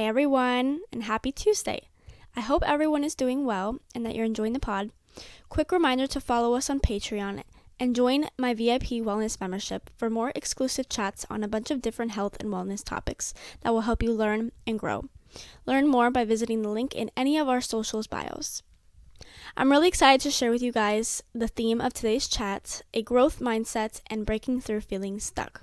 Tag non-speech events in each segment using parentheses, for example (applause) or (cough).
Hey everyone, and happy Tuesday. I hope everyone is doing well and that you're enjoying the pod. Quick reminder to follow us on Patreon and join my VIP wellness membership for more exclusive chats on a bunch of different health and wellness topics that will help you learn and grow. Learn more by visiting the link in any of our socials bios. I'm really excited to share with you guys the theme of today's chat a growth mindset and breaking through feeling stuck.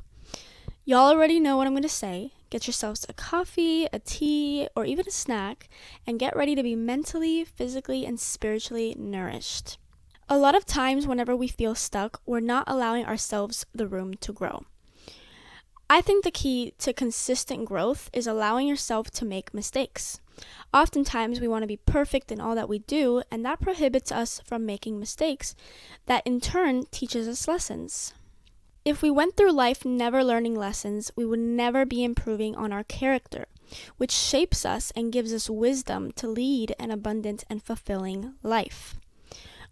Y'all already know what I'm going to say. Get yourselves a coffee, a tea, or even a snack, and get ready to be mentally, physically, and spiritually nourished. A lot of times, whenever we feel stuck, we're not allowing ourselves the room to grow. I think the key to consistent growth is allowing yourself to make mistakes. Oftentimes, we want to be perfect in all that we do, and that prohibits us from making mistakes that in turn teaches us lessons. If we went through life never learning lessons, we would never be improving on our character, which shapes us and gives us wisdom to lead an abundant and fulfilling life.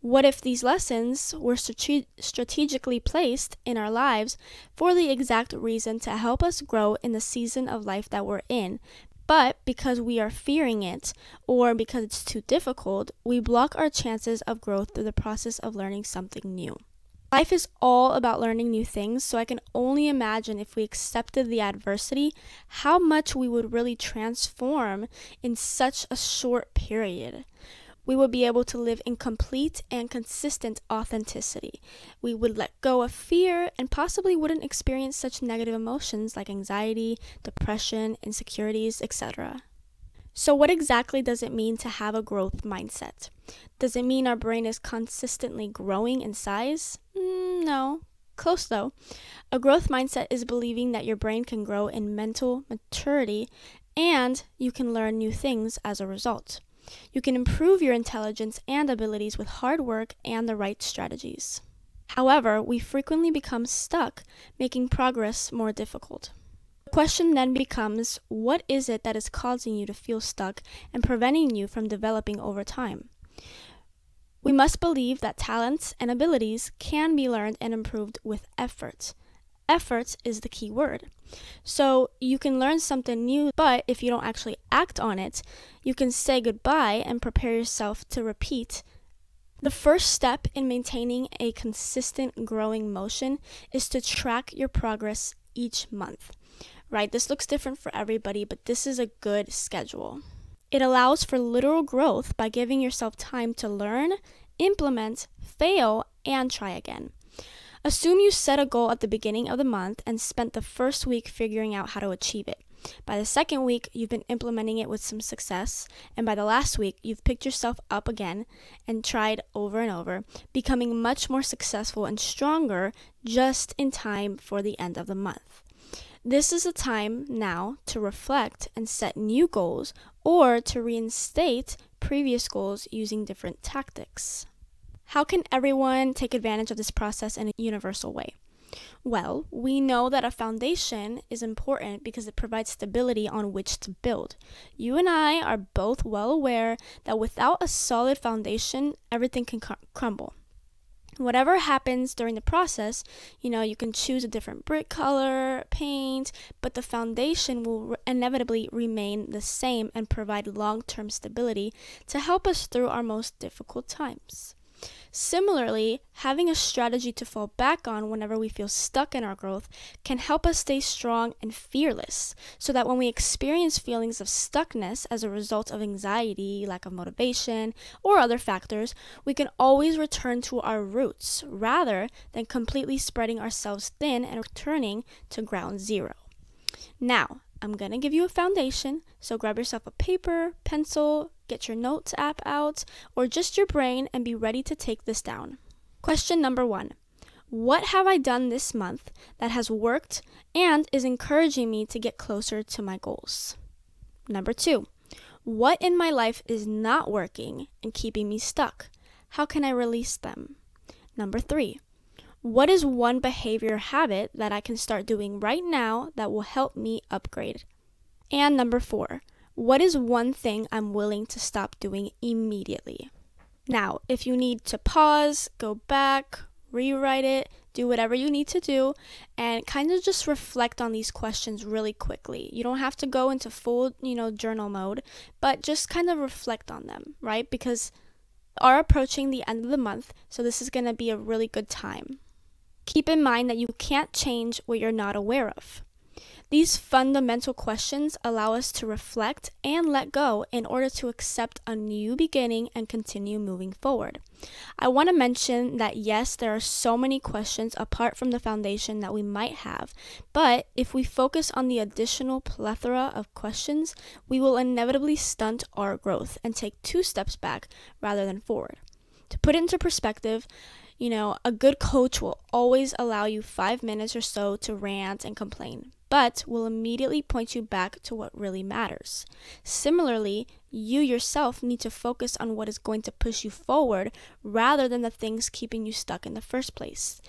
What if these lessons were strate- strategically placed in our lives for the exact reason to help us grow in the season of life that we're in? But because we are fearing it or because it's too difficult, we block our chances of growth through the process of learning something new. Life is all about learning new things, so I can only imagine if we accepted the adversity, how much we would really transform in such a short period. We would be able to live in complete and consistent authenticity. We would let go of fear and possibly wouldn't experience such negative emotions like anxiety, depression, insecurities, etc. So, what exactly does it mean to have a growth mindset? Does it mean our brain is consistently growing in size? Mm, no. Close though. A growth mindset is believing that your brain can grow in mental maturity and you can learn new things as a result. You can improve your intelligence and abilities with hard work and the right strategies. However, we frequently become stuck, making progress more difficult question then becomes what is it that is causing you to feel stuck and preventing you from developing over time? We must believe that talents and abilities can be learned and improved with effort. Effort is the key word. So you can learn something new, but if you don't actually act on it, you can say goodbye and prepare yourself to repeat. The first step in maintaining a consistent growing motion is to track your progress each month right? This looks different for everybody, but this is a good schedule. It allows for literal growth by giving yourself time to learn, implement, fail, and try again. Assume you set a goal at the beginning of the month and spent the first week figuring out how to achieve it. By the second week, you've been implementing it with some success, and by the last week, you've picked yourself up again and tried over and over, becoming much more successful and stronger just in time for the end of the month. This is a time now to reflect and set new goals or to reinstate previous goals using different tactics. How can everyone take advantage of this process in a universal way? Well, we know that a foundation is important because it provides stability on which to build. You and I are both well aware that without a solid foundation, everything can cr- crumble whatever happens during the process, you know, you can choose a different brick color, paint, but the foundation will inevitably remain the same and provide long term stability to help us through our most difficult times. Similarly, having a strategy to fall back on whenever we feel stuck in our growth can help us stay strong and fearless so that when we experience feelings of stuckness as a result of anxiety, lack of motivation, or other factors, we can always return to our roots rather than completely spreading ourselves thin and returning to ground zero. Now, I'm going to give you a foundation, so grab yourself a paper, pencil, get your notes app out, or just your brain and be ready to take this down. Question number one What have I done this month that has worked and is encouraging me to get closer to my goals? Number two What in my life is not working and keeping me stuck? How can I release them? Number three what is one behavior habit that I can start doing right now that will help me upgrade? And number four, what is one thing I'm willing to stop doing immediately? Now, if you need to pause, go back, rewrite it, do whatever you need to do, and kind of just reflect on these questions really quickly. You don't have to go into full, you know, journal mode, but just kind of reflect on them, right? Because are approaching the end of the month, so this is going to be a really good time. Keep in mind that you can't change what you're not aware of. These fundamental questions allow us to reflect and let go in order to accept a new beginning and continue moving forward. I want to mention that yes, there are so many questions apart from the foundation that we might have, but if we focus on the additional plethora of questions, we will inevitably stunt our growth and take two steps back rather than forward. To put it into perspective, you know, a good coach will always allow you five minutes or so to rant and complain but will immediately point you back to what really matters. Similarly, you yourself need to focus on what is going to push you forward rather than the things keeping you stuck in the first place.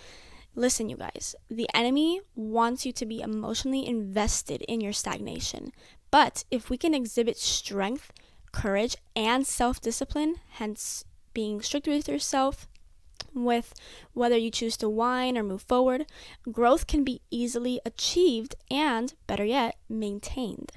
Listen, you guys, the enemy wants you to be emotionally invested in your stagnation. But if we can exhibit strength, courage, and self discipline, hence being strict with yourself, with whether you choose to whine or move forward, growth can be easily achieved and, better yet, maintained.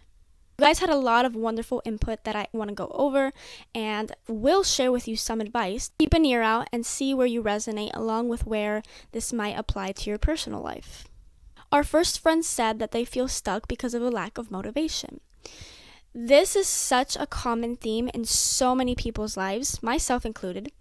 You guys had a lot of wonderful input that I want to go over and will share with you some advice. Keep an ear out and see where you resonate along with where this might apply to your personal life. Our first friend said that they feel stuck because of a lack of motivation. This is such a common theme in so many people's lives, myself included.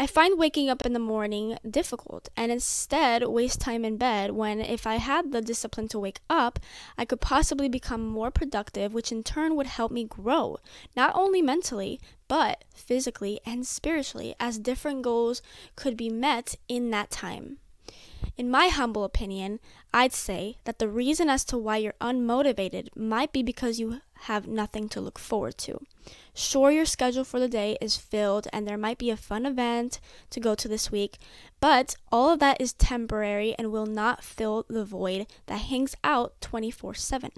I find waking up in the morning difficult and instead waste time in bed when, if I had the discipline to wake up, I could possibly become more productive, which in turn would help me grow, not only mentally, but physically and spiritually, as different goals could be met in that time. In my humble opinion, I'd say that the reason as to why you're unmotivated might be because you have nothing to look forward to. Sure, your schedule for the day is filled and there might be a fun event to go to this week, but all of that is temporary and will not fill the void that hangs out 24 7.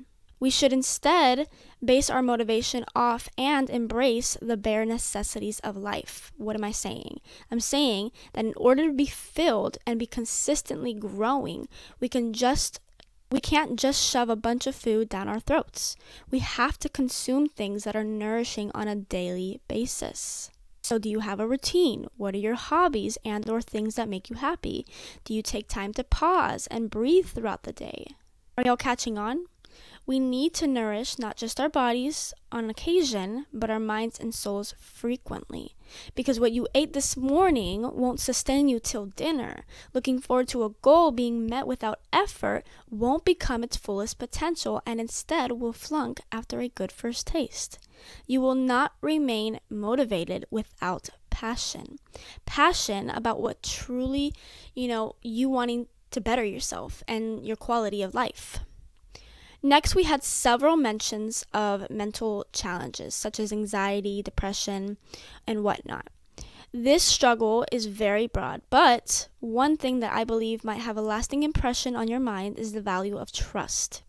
We should instead base our motivation off and embrace the bare necessities of life. What am I saying? I'm saying that in order to be filled and be consistently growing, we can just we can't just shove a bunch of food down our throats. We have to consume things that are nourishing on a daily basis. So do you have a routine? What are your hobbies and or things that make you happy? Do you take time to pause and breathe throughout the day? Are y'all catching on? We need to nourish not just our bodies on occasion, but our minds and souls frequently. Because what you ate this morning won't sustain you till dinner. Looking forward to a goal being met without effort won't become its fullest potential and instead will flunk after a good first taste. You will not remain motivated without passion. Passion about what truly, you know, you wanting to better yourself and your quality of life. Next, we had several mentions of mental challenges such as anxiety, depression, and whatnot. This struggle is very broad, but one thing that I believe might have a lasting impression on your mind is the value of trust.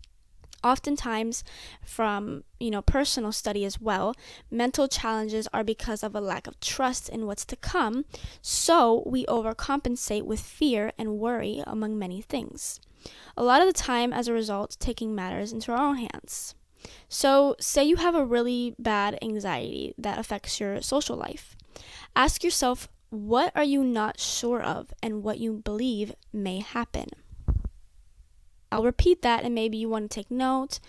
Oftentimes, from you know personal study as well, mental challenges are because of a lack of trust in what's to come, so we overcompensate with fear and worry among many things a lot of the time as a result taking matters into our own hands. So, say you have a really bad anxiety that affects your social life. Ask yourself, what are you not sure of and what you believe may happen? I'll repeat that and maybe you want to take note.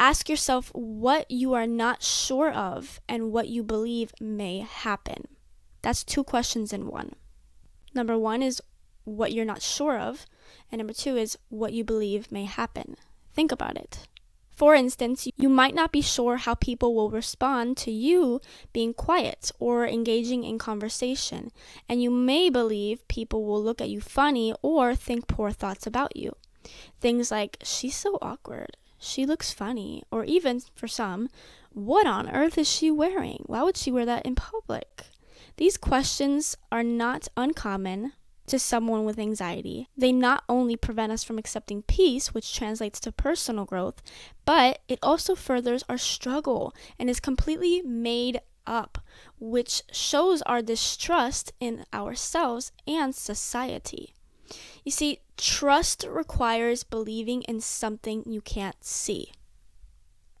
Ask yourself what you are not sure of and what you believe may happen. That's two questions in one. Number one is what you're not sure of, and number two is what you believe may happen. Think about it. For instance, you might not be sure how people will respond to you being quiet or engaging in conversation, and you may believe people will look at you funny or think poor thoughts about you. Things like, she's so awkward, she looks funny, or even, for some, what on earth is she wearing? Why would she wear that in public? These questions are not uncommon, to someone with anxiety. They not only prevent us from accepting peace, which translates to personal growth, but it also furthers our struggle and is completely made up, which shows our distrust in ourselves and society. You see, trust requires believing in something you can't see.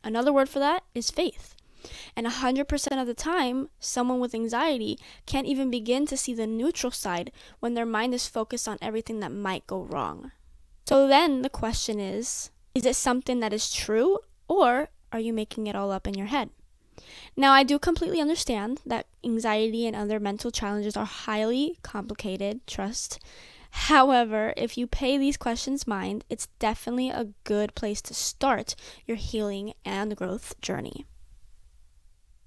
Another word for that is faith. And 100% of the time, someone with anxiety can't even begin to see the neutral side when their mind is focused on everything that might go wrong. So then the question is is it something that is true or are you making it all up in your head? Now, I do completely understand that anxiety and other mental challenges are highly complicated, trust. However, if you pay these questions mind, it's definitely a good place to start your healing and growth journey.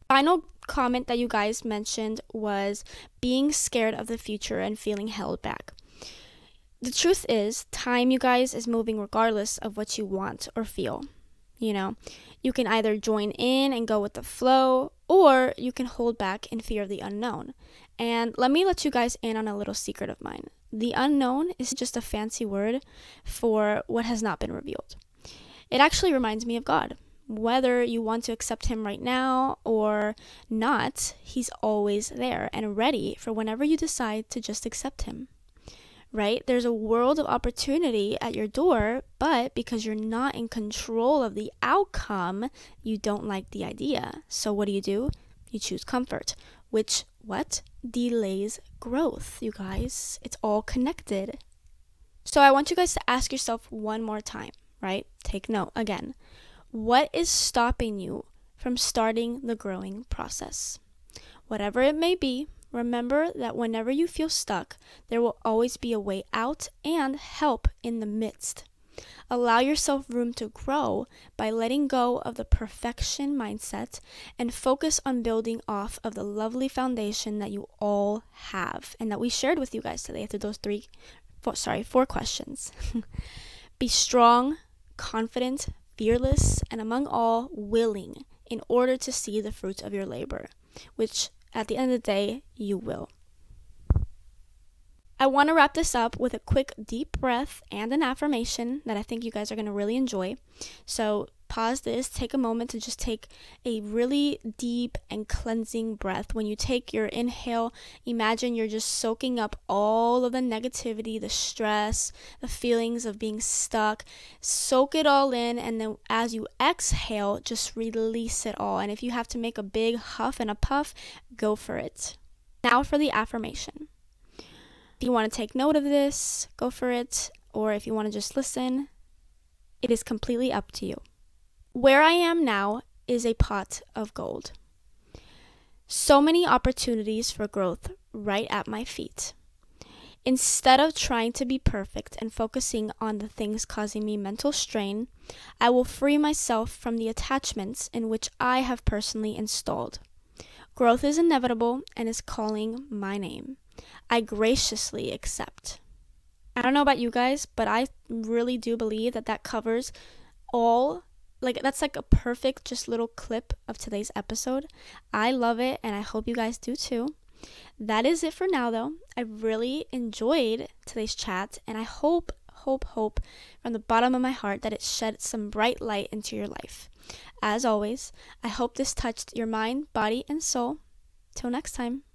Final comment that you guys mentioned was being scared of the future and feeling held back. The truth is, time, you guys, is moving regardless of what you want or feel. You know, you can either join in and go with the flow, or you can hold back in fear of the unknown. And let me let you guys in on a little secret of mine. The unknown is just a fancy word for what has not been revealed. It actually reminds me of God. Whether you want to accept Him right now or not, He's always there and ready for whenever you decide to just accept Him right? There's a world of opportunity at your door, but because you're not in control of the outcome, you don't like the idea. So what do you do? You choose comfort, which what? Delays growth, you guys. It's all connected. So I want you guys to ask yourself one more time, right? Take note again. What is stopping you from starting the growing process? Whatever it may be, Remember that whenever you feel stuck, there will always be a way out and help in the midst. Allow yourself room to grow by letting go of the perfection mindset and focus on building off of the lovely foundation that you all have and that we shared with you guys today through those three, four, sorry, four questions. (laughs) be strong, confident, fearless, and among all, willing in order to see the fruits of your labor, which at the end of the day, you will. I want to wrap this up with a quick deep breath and an affirmation that I think you guys are going to really enjoy. So, pause this, take a moment to just take a really deep and cleansing breath. When you take your inhale, imagine you're just soaking up all of the negativity, the stress, the feelings of being stuck. Soak it all in, and then as you exhale, just release it all. And if you have to make a big huff and a puff, go for it. Now for the affirmation. If you want to take note of this, go for it. Or if you want to just listen, it is completely up to you. Where I am now is a pot of gold. So many opportunities for growth right at my feet. Instead of trying to be perfect and focusing on the things causing me mental strain, I will free myself from the attachments in which I have personally installed. Growth is inevitable and is calling my name. I graciously accept. I don't know about you guys, but I really do believe that that covers all like that's like a perfect just little clip of today's episode. I love it and I hope you guys do too. That is it for now though. I really enjoyed today's chat and I hope hope hope from the bottom of my heart that it shed some bright light into your life. As always, I hope this touched your mind, body and soul. Till next time.